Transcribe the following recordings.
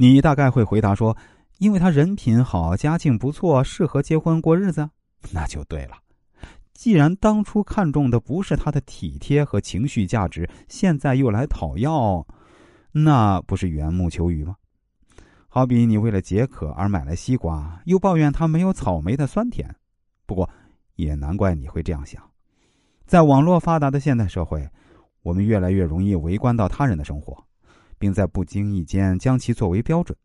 你大概会回答说：“因为他人品好，家境不错，适合结婚过日子。”那就对了。既然当初看中的不是他的体贴和情绪价值，现在又来讨要，那不是缘木求鱼吗？好比你为了解渴而买了西瓜，又抱怨它没有草莓的酸甜。不过，也难怪你会这样想。在网络发达的现代社会，我们越来越容易围观到他人的生活，并在不经意间将其作为标准。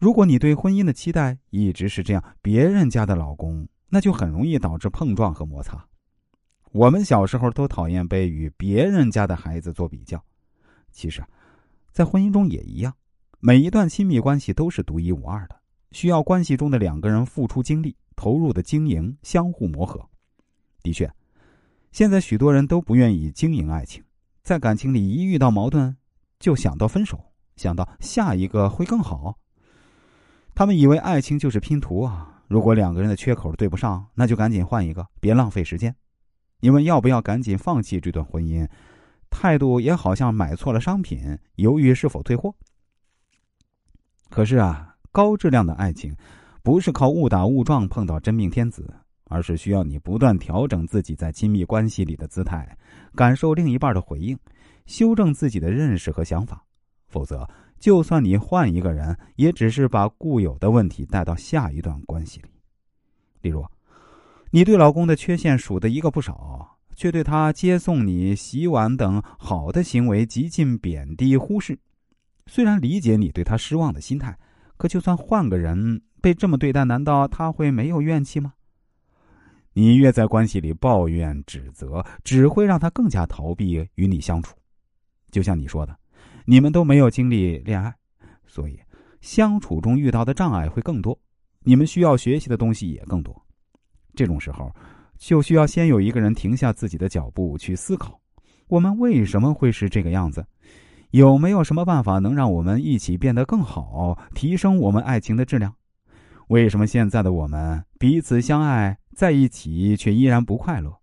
如果你对婚姻的期待一直是这样，别人家的老公，那就很容易导致碰撞和摩擦。我们小时候都讨厌被与别人家的孩子做比较。其实，在婚姻中也一样。每一段亲密关系都是独一无二的，需要关系中的两个人付出精力、投入的经营、相互磨合。的确，现在许多人都不愿意经营爱情，在感情里一遇到矛盾，就想到分手，想到下一个会更好。他们以为爱情就是拼图啊，如果两个人的缺口对不上，那就赶紧换一个，别浪费时间。你问要不要赶紧放弃这段婚姻，态度也好像买错了商品，犹豫是否退货。可是啊，高质量的爱情，不是靠误打误撞碰到真命天子，而是需要你不断调整自己在亲密关系里的姿态，感受另一半的回应，修正自己的认识和想法。否则，就算你换一个人，也只是把固有的问题带到下一段关系里。例如，你对老公的缺陷数的一个不少，却对他接送你、洗碗等好的行为极尽贬低忽视。虽然理解你对他失望的心态，可就算换个人被这么对待，难道他会没有怨气吗？你越在关系里抱怨指责，只会让他更加逃避与你相处。就像你说的，你们都没有经历恋爱，所以相处中遇到的障碍会更多，你们需要学习的东西也更多。这种时候，就需要先有一个人停下自己的脚步去思考：我们为什么会是这个样子？有没有什么办法能让我们一起变得更好，提升我们爱情的质量？为什么现在的我们彼此相爱在一起，却依然不快乐？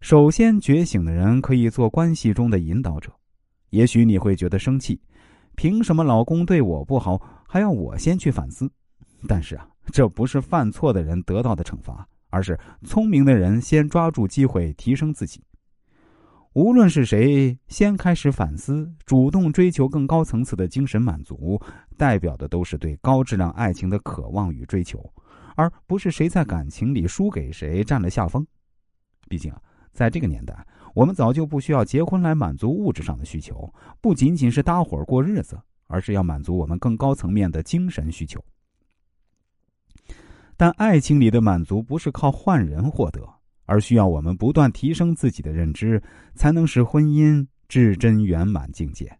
首先觉醒的人可以做关系中的引导者。也许你会觉得生气，凭什么老公对我不好，还要我先去反思？但是啊，这不是犯错的人得到的惩罚，而是聪明的人先抓住机会提升自己。无论是谁先开始反思，主动追求更高层次的精神满足，代表的都是对高质量爱情的渴望与追求，而不是谁在感情里输给谁占了下风。毕竟啊，在这个年代，我们早就不需要结婚来满足物质上的需求，不仅仅是搭伙过日子，而是要满足我们更高层面的精神需求。但爱情里的满足不是靠换人获得。而需要我们不断提升自己的认知，才能使婚姻至真圆满境界。